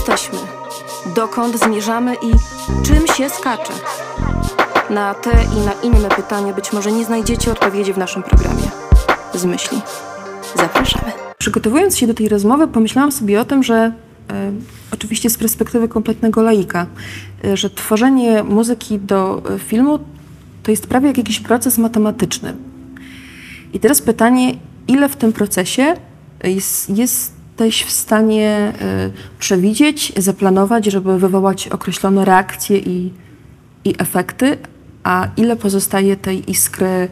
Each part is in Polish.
jesteśmy, dokąd zmierzamy i czym się skacze. Na te i na inne pytania być może nie znajdziecie odpowiedzi w naszym programie. Z myśli. Zapraszamy. Przygotowując się do tej rozmowy, pomyślałam sobie o tym, że e, oczywiście z perspektywy kompletnego laika, e, że tworzenie muzyki do e, filmu to jest prawie jak jakiś proces matematyczny. I teraz pytanie, ile w tym procesie jest, jesteś w stanie y, przewidzieć, zaplanować, żeby wywołać określone reakcje i, i efekty, a ile pozostaje tej iskry,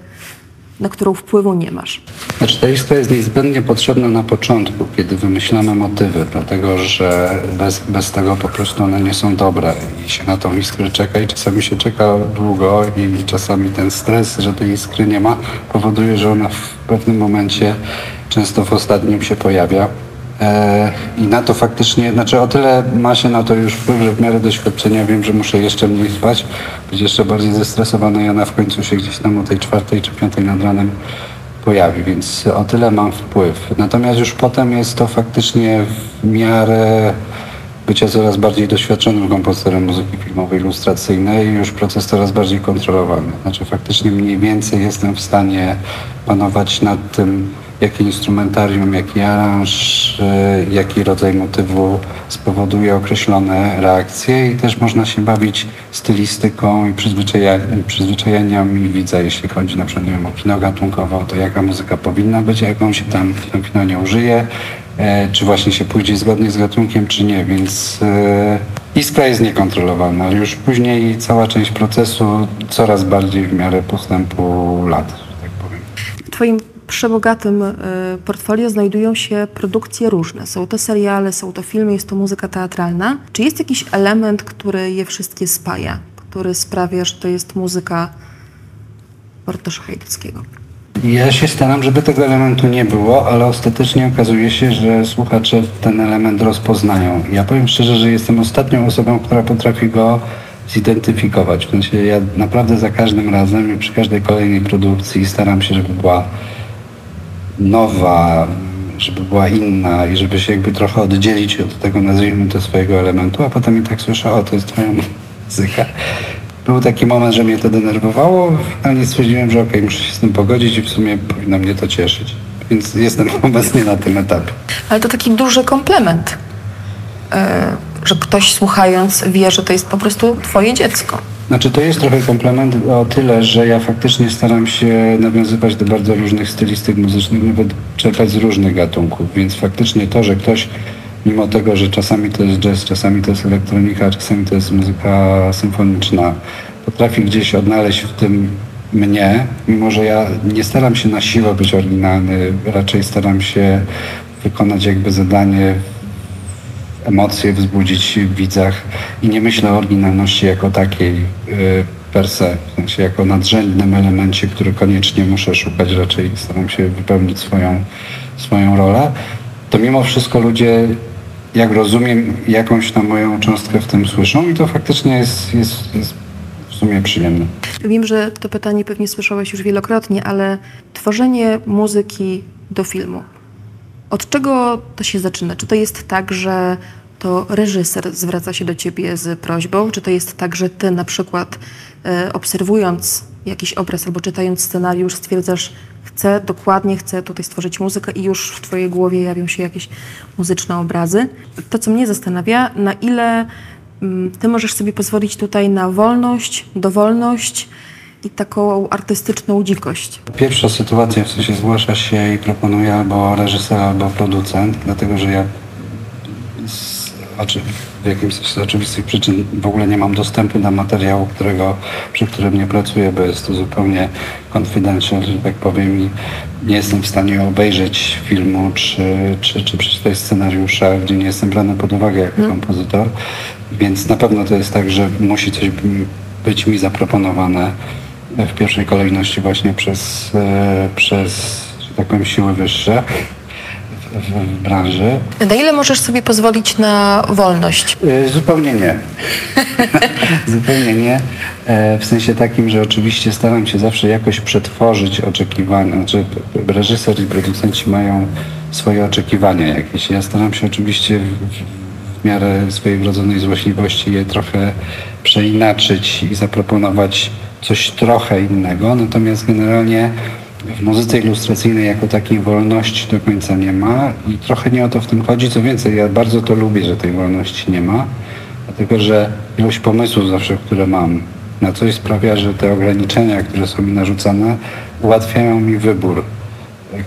na którą wpływu nie masz? Znaczy ta iskra jest niezbędnie potrzebna na początku, kiedy wymyślamy motywy, dlatego że bez, bez tego po prostu one nie są dobre i się na tą iskrę czeka i czasami się czeka długo i czasami ten stres, że tej iskry nie ma, powoduje, że ona w pewnym momencie często w ostatnim się pojawia. E, I na to faktycznie, znaczy o tyle ma się na to już wpływ, że w miarę doświadczenia wiem, że muszę jeszcze mniej spać, być jeszcze bardziej zestresowany i ona w końcu się gdzieś tam o tej czwartej czy piątej nad ranem pojawi, więc o tyle mam wpływ. Natomiast już potem jest to faktycznie w miarę bycia coraz bardziej doświadczonym kompozytorem muzyki filmowej, ilustracyjnej, już proces coraz bardziej kontrolowany. Znaczy faktycznie mniej więcej jestem w stanie panować nad tym, jakie instrumentarium, jaki aranż, y, jaki rodzaj motywu spowoduje określone reakcje i też można się bawić stylistyką i przyzwyczajeniami widza, jeśli chodzi na przykład nie wiem, o kino gatunkowe, o to jaka muzyka powinna być, jaką się tam w kino nie użyje, czy właśnie się pójdzie zgodnie z gatunkiem, czy nie, więc e, iskra jest niekontrolowana, już później cała część procesu coraz bardziej w miarę postępu lat, że tak powiem. W Twoim przebogatym y, portfolio znajdują się produkcje różne. Są to seriale, są to filmy, jest to muzyka teatralna. Czy jest jakiś element, który je wszystkie spaja, który sprawia, że to jest muzyka Bartosza Hajdeckiego? Ja się staram, żeby tego elementu nie było, ale ostatecznie okazuje się, że słuchacze ten element rozpoznają. Ja powiem szczerze, że jestem ostatnią osobą, która potrafi go zidentyfikować. W sensie ja naprawdę za każdym razem i przy każdej kolejnej produkcji staram się, żeby była nowa, żeby była inna i żeby się jakby trochę oddzielić od tego, nazwijmy to swojego elementu, a potem i tak słyszę, o to jest twoja muzyka. Był taki moment, że mnie to denerwowało, finalnie stwierdziłem, że okej, okay, muszę się z tym pogodzić i w sumie powinno mnie to cieszyć. Więc jestem obecnie na tym etapie. Ale to taki duży komplement, yy, że ktoś słuchając wie, że to jest po prostu twoje dziecko. Znaczy to jest trochę komplement o tyle, że ja faktycznie staram się nawiązywać do bardzo różnych stylistyk muzycznych, nawet czerpać z różnych gatunków, więc faktycznie to, że ktoś mimo tego, że czasami to jest jazz, czasami to jest elektronika, czasami to jest muzyka symfoniczna, potrafi gdzieś odnaleźć w tym mnie, mimo że ja nie staram się na siłę być oryginalny, raczej staram się wykonać jakby zadanie emocje wzbudzić w widzach i nie myślę o oryginalności jako takiej y, per se, w sensie jako nadrzędnym elemencie, który koniecznie muszę szukać, raczej staram się wypełnić swoją, swoją rolę, to mimo wszystko ludzie, jak rozumiem, jakąś tam moją cząstkę w tym słyszą i to faktycznie jest, jest, jest w sumie przyjemne. Wiem, że to pytanie pewnie słyszałeś już wielokrotnie, ale tworzenie muzyki do filmu, od czego to się zaczyna? Czy to jest tak, że to reżyser zwraca się do ciebie z prośbą? Czy to jest tak, że ty na przykład e, obserwując jakiś obraz albo czytając scenariusz stwierdzasz, chcę, dokładnie chcę tutaj stworzyć muzykę i już w twojej głowie jawią się jakieś muzyczne obrazy? To, co mnie zastanawia, na ile mm, ty możesz sobie pozwolić tutaj na wolność, dowolność, i taką artystyczną dzikość. Pierwsza sytuacja, w sensie zgłasza się i proponuje albo reżyser, albo producent, dlatego że ja z, znaczy w jakimś z oczywistych przyczyn w ogóle nie mam dostępu do materiału, którego, przy którym nie pracuję, bo jest to zupełnie confidential, że tak powiem i nie jestem w stanie obejrzeć filmu czy, czy, czy przeczytać scenariusza, gdzie nie jestem brany pod uwagę jako hmm. kompozytor, więc na pewno to jest tak, że musi coś być mi zaproponowane w pierwszej kolejności właśnie przez, e, przez że tak powiem, siły wyższe w, w branży. Na ile możesz sobie pozwolić na wolność? E, zupełnie nie. Zupełnie nie. E, w sensie takim, że oczywiście staram się zawsze jakoś przetworzyć oczekiwania. Znaczy reżyser i producenci mają swoje oczekiwania jakieś. Ja staram się oczywiście w miarę swojej wrodzonej złośliwości je trochę przeinaczyć i zaproponować coś trochę innego. Natomiast generalnie w muzyce ilustracyjnej jako takiej wolności do końca nie ma i trochę nie o to w tym chodzi. Co więcej, ja bardzo to lubię, że tej wolności nie ma, dlatego że ilość pomysłów zawsze, które mam na coś sprawia, że te ograniczenia, które są mi narzucane, ułatwiają mi wybór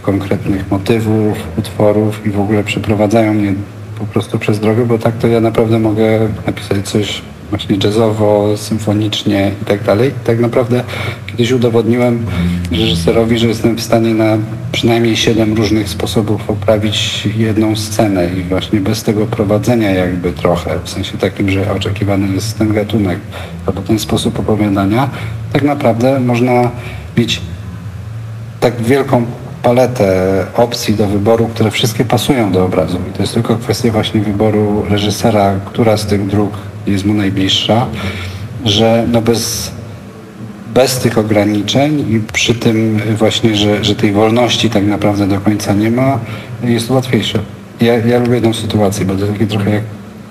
konkretnych motywów, utworów i w ogóle przeprowadzają mnie po prostu przez drogę, bo tak to ja naprawdę mogę napisać coś właśnie jazzowo, symfonicznie i tak dalej. Tak naprawdę kiedyś udowodniłem reżyserowi, że jestem w stanie na przynajmniej siedem różnych sposobów oprawić jedną scenę i właśnie bez tego prowadzenia jakby trochę, w sensie takim, że oczekiwany jest ten gatunek albo ten sposób opowiadania, tak naprawdę można mieć tak wielką paletę opcji do wyboru, które wszystkie pasują do obrazu. I to jest tylko kwestia właśnie wyboru reżysera, która z tych dróg jest mu najbliższa, że no bez, bez tych ograniczeń i przy tym właśnie, że, że tej wolności tak naprawdę do końca nie ma, jest to łatwiejsze. Ja, ja lubię tę sytuację, bo to takie trochę jak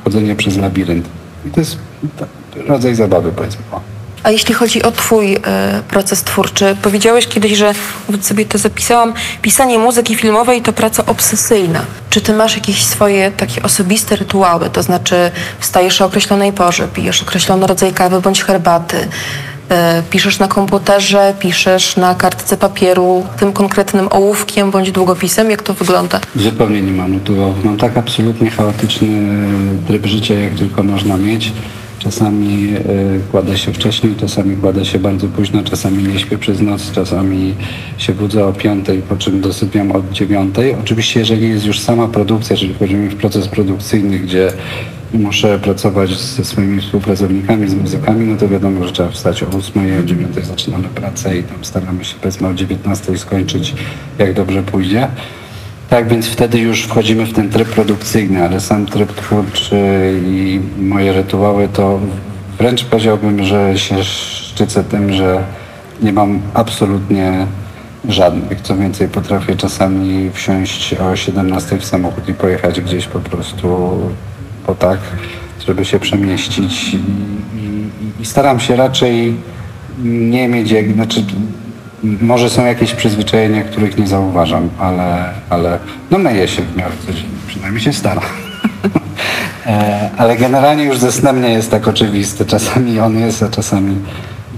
chodzenie przez labirynt. I to jest rodzaj zabawy, powiedzmy. A jeśli chodzi o Twój y, proces twórczy, powiedziałeś kiedyś, że sobie to zapisałam, pisanie muzyki filmowej to praca obsesyjna. Czy Ty masz jakieś swoje takie osobiste rytuały? To znaczy wstajesz o określonej porze, pijesz określony rodzaj kawy bądź herbaty, y, piszesz na komputerze, piszesz na kartce papieru tym konkretnym ołówkiem bądź długopisem? Jak to wygląda? Zupełnie nie mam rytuałów. Mam tak absolutnie chaotyczny tryb życia, jak tylko można mieć. Czasami e, kładę się wcześniej, czasami kładę się bardzo późno, czasami nie śpię przez noc, czasami się budzę o piątej, po czym dosypiam od dziewiątej. Oczywiście, jeżeli jest już sama produkcja, czyli wchodzimy w proces produkcyjny, gdzie muszę pracować ze swoimi współpracownikami, z muzykami, no to wiadomo, że trzeba wstać o 8, o 9 zaczynamy pracę i tam staramy się powiedzmy o 19 skończyć, jak dobrze pójdzie. Tak, więc wtedy już wchodzimy w ten tryb produkcyjny, ale sam tryb twórczy i moje rytuały to wręcz powiedziałbym, że się szczycę tym, że nie mam absolutnie żadnych. Co więcej, potrafię czasami wsiąść o 17 w samochód i pojechać gdzieś po prostu po tak, żeby się przemieścić i, i, i staram się raczej nie mieć, jak, znaczy może są jakieś przyzwyczajenia, których nie zauważam, ale, ale no myję się w miarę codziennie, przynajmniej się staram. E, ale generalnie już ze snem nie jest tak oczywisty. Czasami on jest, a czasami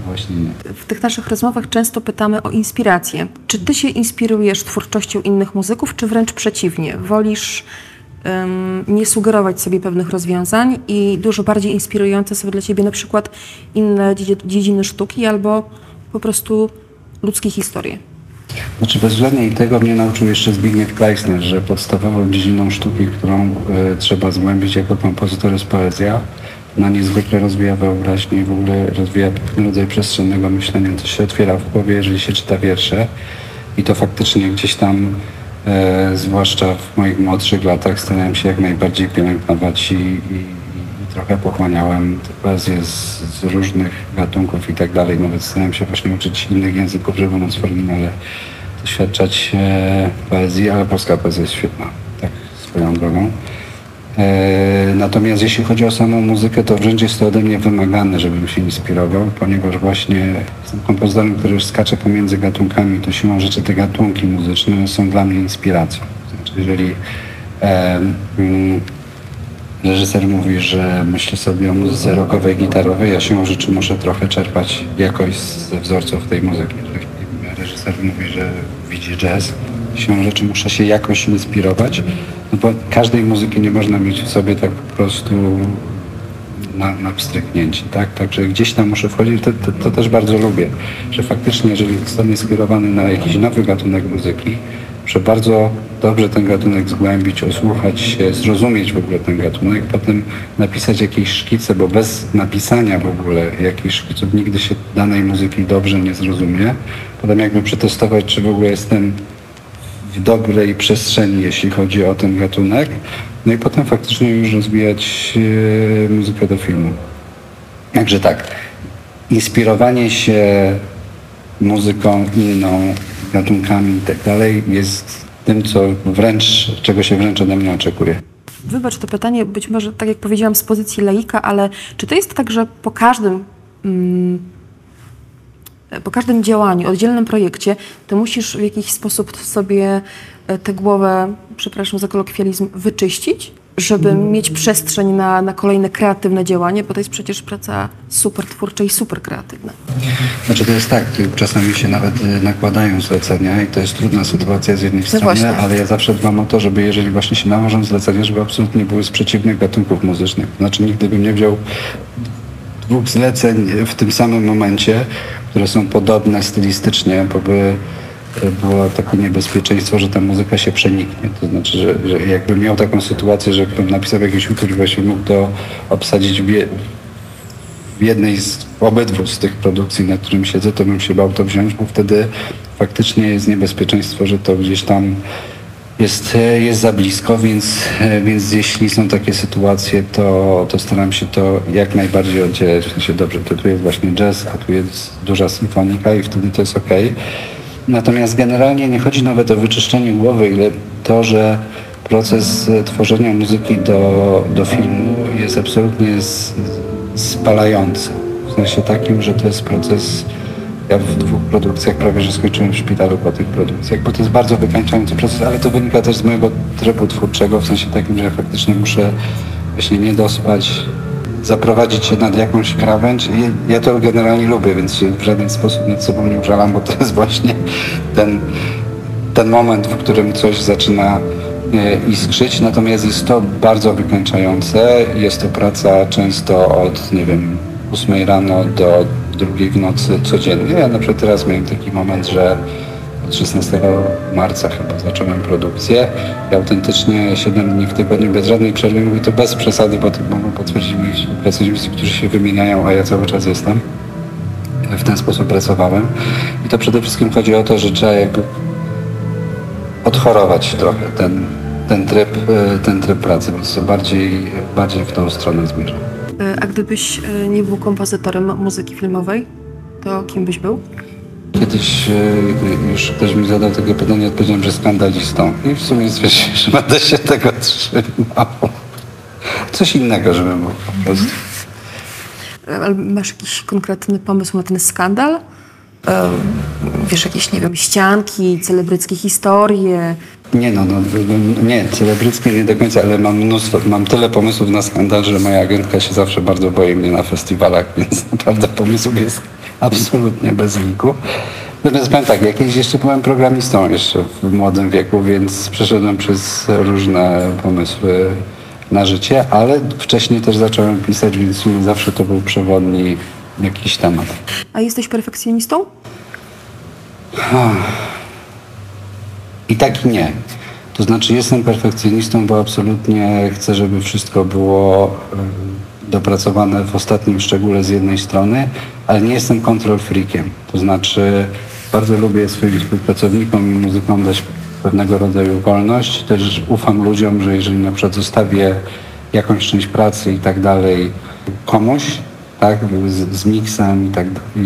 właśnie nie. W tych naszych rozmowach często pytamy o inspirację. Czy ty się inspirujesz twórczością innych muzyków, czy wręcz przeciwnie? Wolisz um, nie sugerować sobie pewnych rozwiązań i dużo bardziej inspirujące są dla ciebie na przykład inne dziedziny sztuki albo po prostu ludzkie historie. Znaczy bezwzględnie i tego mnie nauczył jeszcze Zbigniew Kleisner, że podstawową dziedziną sztuki, którą y, trzeba zgłębić jako kompozytor jest poezja. Ona niezwykle rozwija wyobraźnię i w ogóle rozwija rodzaj przestrzennego myślenia. To się otwiera w głowie, jeżeli się czyta wiersze. I to faktycznie gdzieś tam, e, zwłaszcza w moich młodszych latach, starałem się jak najbardziej pielęgnować i, i trochę pochłaniałem poezję z, z, różnych gatunków i tak dalej. Nawet starałem się właśnie uczyć innych języków, żeby móc oryginale doświadczać e, poezji, ale polska poezja jest świetna, tak swoją drogą. E, natomiast jeśli chodzi o samą muzykę, to wręcz jest to ode mnie wymagane, żebym się inspirował, ponieważ właśnie jestem kompozytorem, który już skacze pomiędzy gatunkami, to siłą rzeczy te gatunki muzyczne są dla mnie inspiracją. Znaczy, jeżeli e, mm, reżyser mówi, że myśli sobie o muzyce rockowej, gitarowej, ja się rzeczy muszę trochę czerpać jakoś ze wzorców tej muzyki. Reżyser mówi, że widzi jazz, się rzeczy muszę się jakoś inspirować, no bo każdej muzyki nie można mieć w sobie tak po prostu na, na tak? Także gdzieś tam muszę wchodzić, to, to, to też bardzo lubię, że faktycznie jeżeli zostanę skierowany na jakiś nowy gatunek muzyki, że bardzo dobrze ten gatunek zgłębić, osłuchać się, zrozumieć w ogóle ten gatunek, potem napisać jakieś szkice, bo bez napisania w ogóle jakichś szkiców nigdy się danej muzyki dobrze nie zrozumie. Potem jakby przetestować, czy w ogóle jestem w dobrej przestrzeni, jeśli chodzi o ten gatunek. No i potem faktycznie już rozwijać e, muzykę do filmu. Także tak, inspirowanie się muzyką inną, gatunkami i tak dalej jest tym, co wręcz, czego się wręcz ode mnie oczekuje. Wybacz to pytanie, być może tak jak powiedziałam z pozycji laika, ale czy to jest tak, że po każdym mm, po każdym działaniu, oddzielnym projekcie, to musisz w jakiś sposób sobie e, tę głowę, przepraszam za kolokwializm, wyczyścić, żeby mieć przestrzeń na, na kolejne kreatywne działanie, bo to jest przecież praca super twórcza i super kreatywna. Znaczy to jest tak, czasami się nawet y, nakładają zlecenia i to jest trudna sytuacja z jednej No strony, właśnie. ale ja zawsze dbam o to, żeby jeżeli właśnie się nałożą zlecenia, żeby absolutnie były z przeciwnych gatunków muzycznych. Znaczy nigdy bym nie wziął dwóch zleceń w tym samym momencie, które są podobne stylistycznie, bo by było takie niebezpieczeństwo, że ta muzyka się przeniknie. To znaczy, że, że jakbym miał taką sytuację, że jakbym napisał jakiś utwór i właśnie mógł to obsadzić w, je- w jednej z obydwu z tych produkcji, na którym siedzę, to bym się bał to wziąć, bo wtedy faktycznie jest niebezpieczeństwo, że to gdzieś tam jest, e, jest za blisko, więc, e, więc jeśli są takie sytuacje, to, to staram się to jak najbardziej oddzielać. W sensie dobrze, to tu jest właśnie jazz, a tu jest duża symfonika i wtedy to jest ok. Natomiast generalnie nie chodzi nawet o wyczyszczenie głowy, ile to, że proces e, tworzenia muzyki do, do filmu jest absolutnie z, spalający. W sensie takim, że to jest proces ja w dwóch produkcjach prawie że skończyłem w szpitalu po tych produkcjach, bo to jest bardzo wykańczający proces, ale to wynika też z mojego trybu twórczego, w sensie takim, że ja faktycznie muszę właśnie nie dospać, zaprowadzić się nad jakąś krawędź. Ja to generalnie lubię, więc się w żaden sposób nad sobą nie użalam, bo to jest właśnie ten, ten moment, w którym coś zaczyna e, iskrzyć, natomiast jest to bardzo wykańczające. Jest to praca często od, nie wiem, 8 rano do drugiej w nocy codziennie. Ja na przykład teraz miałem taki moment, że od 16 marca chyba zacząłem produkcję i autentycznie 7 dni w tygodniu bez żadnej przerwy. Mówię to bez przesady, bo to mogą potwierdzić moi pracownicy, którzy się wymieniają, a ja cały czas jestem. W ten sposób pracowałem. I to przede wszystkim chodzi o to, że trzeba jakby odchorować trochę ten, ten, tryb, e, ten tryb pracy, więc bardziej, bardziej w tą stronę zmierzam. E, A gdybyś e, nie był kompozytorem muzyki filmowej, to kim byś był? Kiedyś e, już ktoś mi zadał takie pytanie, odpowiedziałem, że skandalistą. I w sumie stwierdziłem, że będę się tego trzymał. Coś innego, żeby był po prostu. E, Ale masz jakiś konkretny pomysł na ten skandal? E, Wiesz, jakieś, nie wiem, ścianki, celebryckie historie. Nie no, no, no, nie, celebryckie nie do końca, ale mam mnóstwo, mam tyle pomysłów na skandal, że moja agentka się zawsze bardzo boi mnie na festiwalach, więc naprawdę pomysłów jest absolutnie bez liku. Natomiast powiem tak, jakieś jeszcze byłem programistą jeszcze w młodym wieku, więc przeszedłem przez różne pomysły na życie, ale wcześniej też zacząłem pisać, więc zawsze to był przewodni jakiś temat. A jesteś perfekcjonistą? I tak i nie. To znaczy jestem perfekcjonistą, bo absolutnie chcę, żeby wszystko było dopracowane w ostatnim szczególe z jednej strony, ale nie jestem control freakiem. To znaczy bardzo lubię swoim współpracownikom i muzykom dać pewnego rodzaju wolność. Też ufam ludziom, że jeżeli na przykład zostawię jakąś część pracy i tak dalej komuś, tak, z, z miksem i, tak, i,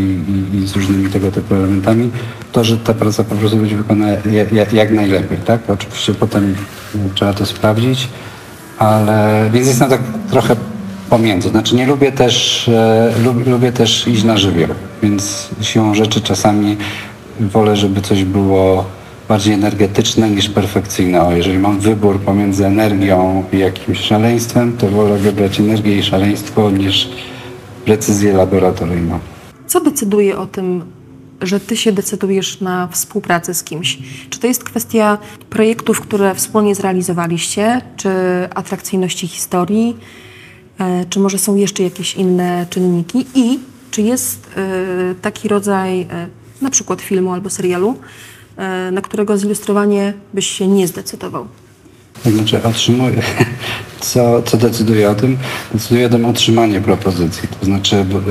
i, i z różnymi tego typu elementami, to, że ta praca po prostu będzie wykonana jak, jak najlepiej, tak? Oczywiście potem trzeba to sprawdzić, ale więc jestem tak trochę pomiędzy. Znaczy nie lubię też, e, lub, lubię też iść na żywioł, więc siłą rzeczy czasami wolę, żeby coś było bardziej energetyczne niż perfekcyjne. O, jeżeli mam wybór pomiędzy energią i jakimś szaleństwem, to wolę wybrać energię i szaleństwo niż precyzję laboratoryjną. Co decyduje o tym, że ty się decydujesz na współpracę z kimś? Czy to jest kwestia projektów, które wspólnie zrealizowaliście, czy atrakcyjności historii, czy może są jeszcze jakieś inne czynniki? I czy jest e, taki rodzaj e, na przykład filmu albo serialu, e, na którego zilustrowanie byś się nie zdecydował? To znaczy otrzymuję, co, co decyduje o tym? Decyduje o tym otrzymanie propozycji. To znaczy bu-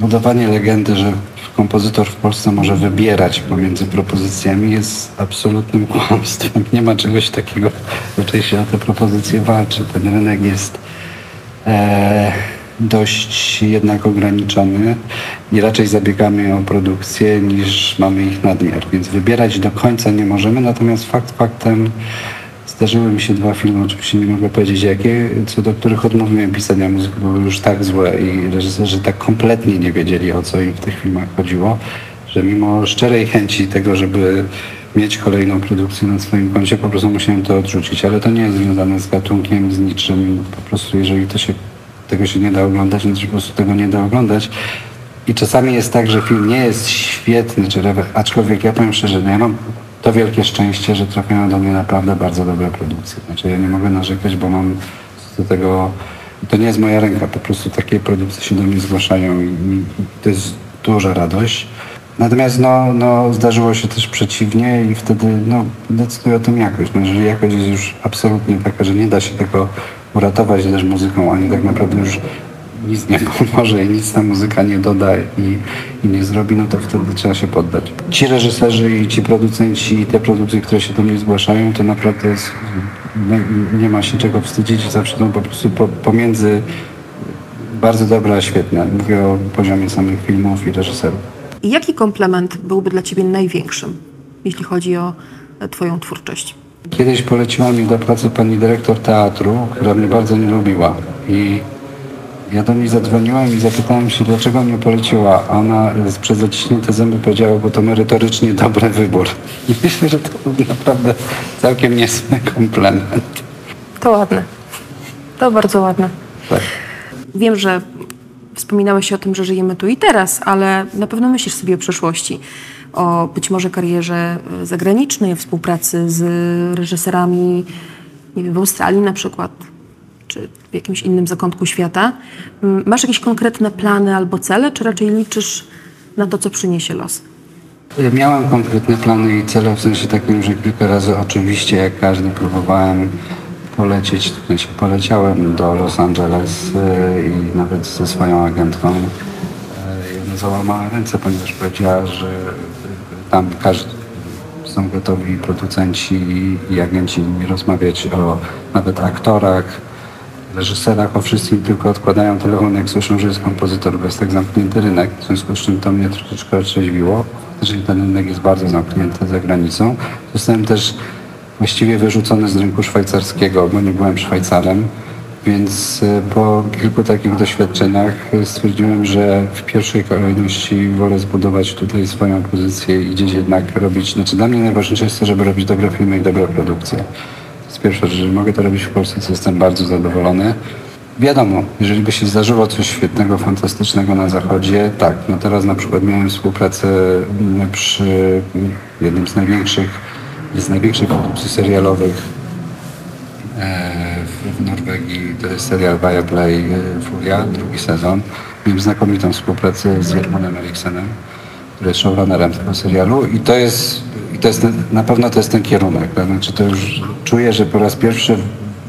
budowanie legendy, że kompozytor w Polsce może wybierać pomiędzy propozycjami jest absolutnym kłamstwem. Nie ma czegoś takiego. Raczej się o te propozycje walczy. Ten rynek jest e, dość jednak ograniczony i raczej zabiegamy o produkcję niż mamy ich nadmiar. Więc wybierać do końca nie możemy, natomiast fakt faktem Zdarzyły mi się dwa filmy, oczywiście nie mogę powiedzieć jakie, co do których odmówiłem pisania muzyki, bo były już tak złe i reżyserzy tak kompletnie nie wiedzieli o co im w tych filmach chodziło, że mimo szczerej chęci tego, żeby mieć kolejną produkcję na swoim koncie, po prostu musiałem to odrzucić, ale to nie jest związane z gatunkiem, z niczym, po prostu jeżeli to się, tego się nie da oglądać, no to po prostu tego nie da oglądać. I czasami jest tak, że film nie jest świetny, czy rewe- aczkolwiek ja powiem szczerze, no ja mam to wielkie szczęście, że trafiają do mnie naprawdę bardzo dobre produkcje. Znaczy ja nie mogę narzekać, bo mam do tego, to nie jest moja ręka, po prostu takie produkcje się do mnie zgłaszają i, i to jest duża radość. Natomiast no, no, zdarzyło się też przeciwnie i wtedy no, decyduje o tym jakość. No, jeżeli jakość jest już absolutnie taka, że nie da się tego uratować też muzyką, ani tak naprawdę już nic nie pomoże i nic ta muzyka nie doda i, i nie zrobi, no to wtedy trzeba się poddać. Ci reżyserzy i ci producenci i te produkcje, które się do mnie zgłaszają, to naprawdę jest, nie, nie ma się czego wstydzić, zawsze są po prostu po, pomiędzy bardzo dobre a świetne. Mówię o poziomie samych filmów i reżyserów. I jaki komplement byłby dla ciebie największym, jeśli chodzi o e, twoją twórczość? Kiedyś poleciła mi do pracy pani dyrektor teatru, która mnie bardzo nie lubiła i ja do niej zadzwoniłem i zapytałem się, dlaczego mnie poleciła. A ona z- przez zaciśnięte zęby powiedziała, bo to merytorycznie dobry wybór. I myślę, że to był naprawdę całkiem niezły komplement. To ładne. To bardzo ładne. Tak. Wiem, że wspominałeś o tym, że żyjemy tu i teraz, ale na pewno myślisz sobie o przyszłości, o być może karierze e, zagranicznej, o współpracy z reżyserami, nie wiem, w Australii na przykład, czy w jakimś innym zakątku świata. Mm, Masz jakieś konkretne plany albo cele, czy raczej liczysz na to, co przyniesie los? Miałem konkretne plany i cele w sensie takim, że kilka razy oczywiście jak każdy próbowałem polecieć, sensie poleciałem do Los Angeles y, i nawet ze swoją agentką. Y, załamała ręce, ponieważ powiedziała, że tam każdy są gotowi producenci i agenci rozmawiać o nawet aktorach, reżyserach, o wszystkim, tylko odkładają telefon, jak słyszą, że jest kompozytor, bo jest tak zamknięty rynek, w związku z czym to mnie troszeczkę otrzeźwiło. Jeżeli ten rynek jest bardzo zamknięty za granicą. Zostałem też właściwie wyrzucony z rynku szwajcarskiego, bo nie byłem Szwajcarem, więc e, po kilku takich doświadczeniach e, stwierdziłem, że w pierwszej kolejności wolę zbudować tutaj swoją pozycję i gdzieś jednak robić, znaczy dla mnie najważniejsze jest to, żeby robić dobre filmy i dobre produkcje. To jest pierwsza rzecz, mogę to robić w Polsce, co jestem bardzo zadowolony. Wiadomo, jeżeli by się zdarzyło coś świetnego, fantastycznego na zachodzie, tak. No teraz na przykład miałem współpracę mm, przy jednym z największych, z największych produkcji serialowych e, w- Norwegii. To jest serial Viaplay e, Furia, drugi sezon. Miałem znakomitą współpracę z Jermanem Eriksenem, który jest showrunnerem tego serialu i to jest, i to jest na pewno to jest ten kierunek. To Znaczy to już czuję, że po raz pierwszy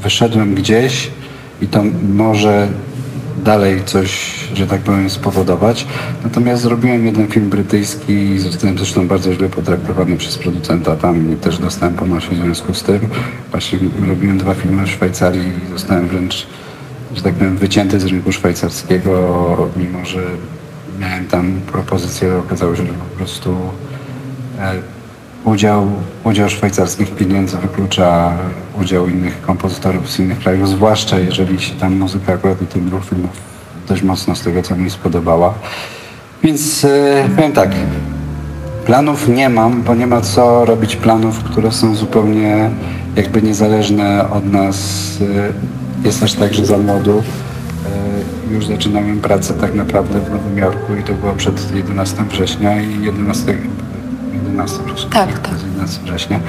wyszedłem gdzieś i to może dalej coś, że tak powiem, spowodować. Natomiast zrobiłem jeden film brytyjski i zostałem zresztą bardzo źle potraktowany przez producenta tam też dostałem po nosie w związku z tym. Właśnie robiłem dwa filmy w Szwajcarii i zostałem wręcz, że tak powiem, wycięty z rynku szwajcarskiego, mimo że miałem tam propozycję, okazało się, że po prostu e, udział, udział szwajcarskich pieniędzy wyklucza udział innych kompozytorów z innych krajów, zwłaszcza jeżeli się tam muzyka akurat dwóch filmów dość mocno z tego, co mi spodobała. Więc e, powiem tak, planów nie mam, bo nie ma co robić planów, które są zupełnie jakby niezależne od nas. E, Jest też tak, że za młodu e, już zaczynałem pracę tak naprawdę w Nowym Jorku i to było przed 11 września i 11, 11 września. Tak, tak. To jest 11 września.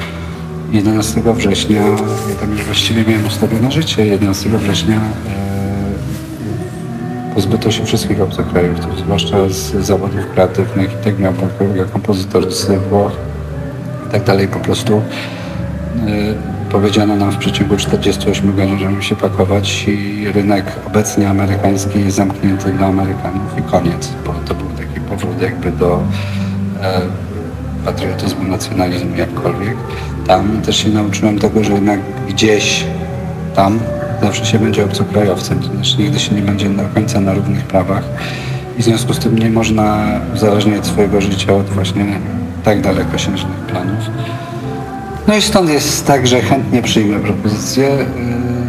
11 września, ja tam już właściwie miałem ustawione życie, 11 września e, pozbyto się wszystkich obcokrajowców, zwłaszcza z zawodów kreatywnych i tak miał pan kolega kompozytor z Włoch i tak dalej. Po prostu e, powiedziano nam w przeciągu 48 godzin, że się pakować i rynek obecnie amerykański jest zamknięty dla Amerykanów i koniec, bo to był taki powrót jakby do e, patriotyzmu, nacjonalizmu, jakkolwiek. Tam też się nauczyłem tego, że jednak gdzieś tam zawsze się będzie obcokrajowcem, to znaczy nigdy się nie będzie do końca na równych prawach i w związku z tym nie można uzależniać swojego życia od właśnie tak dalekosiężnych planów. No i stąd jest tak, że chętnie przyjmę propozycję y,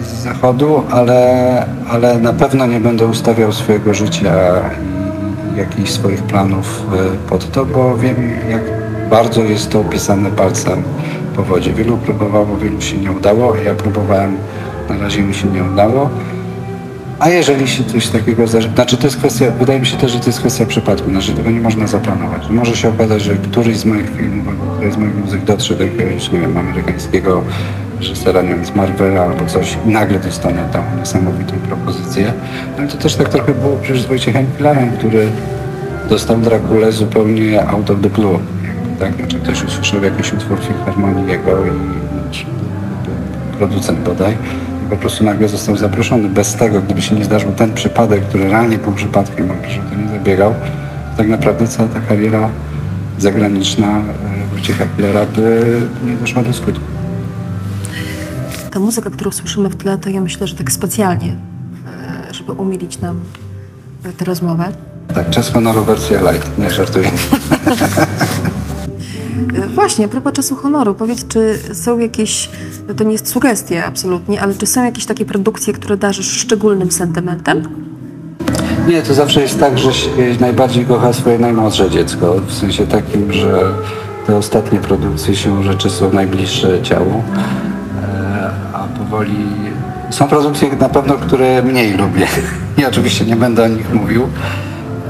z zachodu, ale, ale na pewno nie będę ustawiał swojego życia i jakichś swoich planów y, pod to, bo wiem jak bardzo jest to opisane palcem po wodzie. Wielu próbowało, wielu się nie udało, ja próbowałem, na razie mi się nie udało. A jeżeli się coś takiego zdarzy, znaczy to jest kwestia, wydaje mi się też, że to jest kwestia przypadku, znaczy tego nie można zaplanować. Może się okazać, że któryś z moich filmów któryś z moich muzyk dotrze do jakiegoś, nie wiem, amerykańskiego reżysera, nie wiem, z Marvela albo coś i nagle dostanę tam niesamowitą propozycję. Ale to też tak trochę było przecież z Wojciechem Pilarem, który dostał Drakulę zupełnie out of the blue. Tak? Znaczy ktoś usłyszał jakiś utwór filharmonii jego i znaczy, producent bodaj po prostu nagle został zaproszony. Bez tego, gdyby się nie zdarzył ten przypadek, który realnie był przypadkiem, on że to nie zabiegał, to tak naprawdę cała ta kariera zagraniczna e, Wojciecha Pillera by nie doszła do skutku. Ta muzyka, którą słyszymy w tle, to ja myślę, że tak specjalnie, e, żeby umilić nam tę rozmowę. Tak, czas honoru wersja light, nie żartuję. E, Właśnie, propos czasu honoru, powiedz, czy są jakieś, no to nie jest sugestia absolutnie, ale czy są jakieś takie produkcje, które darzysz szczególnym sentymentem? Nie, to zawsze jest tak, że się najbardziej kocha swoje najmłodsze dziecko. W sensie takim, że te ostatnie produkcje się rzeczy są najbliższe ciału. E, A powoli są produkcje na pewno, które mniej lubię. I oczywiście nie będę o nich mówił.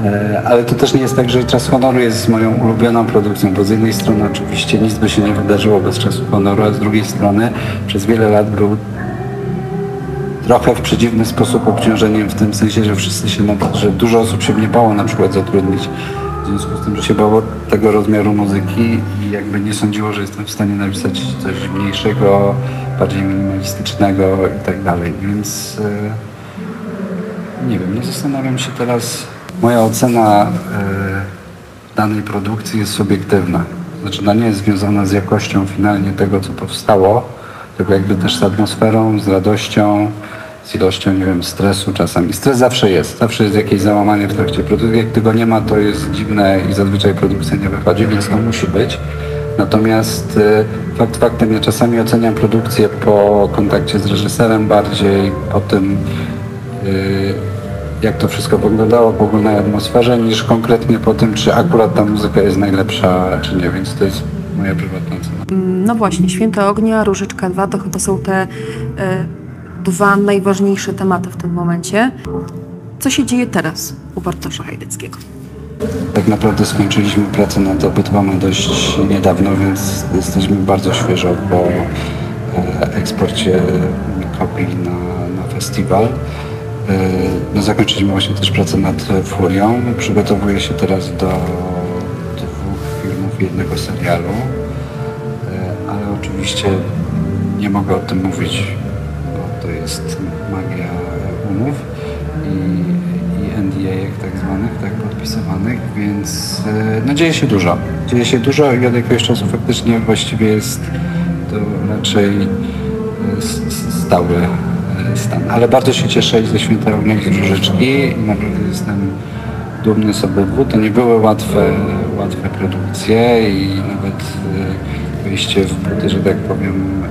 E, Ale to też nie jest tak, że Czas Honoru jest moją ulubioną produkcją, bo z jednej strony oczywiście nic by się nie wydarzyło bez Czasu Honoru, a z drugiej strony przez wiele lat był trochę w przedziwny sposób obciążeniem w tym sensie, że wszyscy się, że dużo osób się mnie bało na przykład zatrudnić w związku z tym, że się bało tego rozmiaru muzyki i jakby nie sądziło, że jestem w stanie napisać coś mniejszego, bardziej minimalistycznego i tak dalej, więc e, nie wiem, nie zastanawiam się teraz. Moja ocena e, danej produkcji jest subiektywna. Znaczy ona nie jest związana z jakością finalnie tego, co powstało, tylko jakby też z atmosferą, z radością, z ilością, nie wiem, stresu czasami. Stres zawsze jest, zawsze jest jakieś załamanie w trakcie produkcji. Jak tego nie ma, to jest dziwne i zazwyczaj produkcja nie wychodzi, więc to musi być. Natomiast e, fakt faktem, ja czasami oceniam produkcję po kontakcie z reżyserem bardziej, po tym, y, jak to wszystko wyglądało po ogólnej atmosferze, niż konkretnie po tym, czy akurat ta muzyka jest najlepsza, czy nie, więc to jest moja prywatna ocena. No właśnie, Święte Ognia, Różyczka 2 to chyba są te e, dwa najważniejsze tematy w tym momencie. Co się dzieje teraz u Bartosza Hajdeckiego? Tak naprawdę skończyliśmy pracę nad obydwoma dość niedawno, więc jesteśmy bardzo świeżo po e, eksporcie kopii na, na festiwal. E, No, zakończyliśmy właśnie też pracę nad Furią. Przygotowuję się teraz do dwóch filmów, jednego serialu. E, Ale oczywiście nie mogę o tym mówić, bo to jest magia umów i, i NDA tak zwanych, tak podpisywanych, więc e, no dzieje się dużo. Dzieje się dużo i od jakiegoś czasu faktycznie właściwie jest to raczej e, stały e, stan. Ale bardzo się cieszę i ze i z Różyczki i naprawdę jestem dumny z obydwu. To nie były łatwe, łatwe produkcje i nawet e, wyjście w buty, że tak powiem,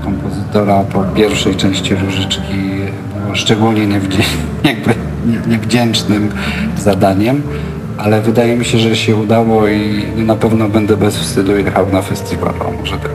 e, kompozytora po pierwszej części Różyczki było szczególnie niewdzie- jakby nie- niewdzięcznym zadaniem, ale wydaje mi się, że się udało i na pewno będę bez wstydu jechał na festiwal, może tak.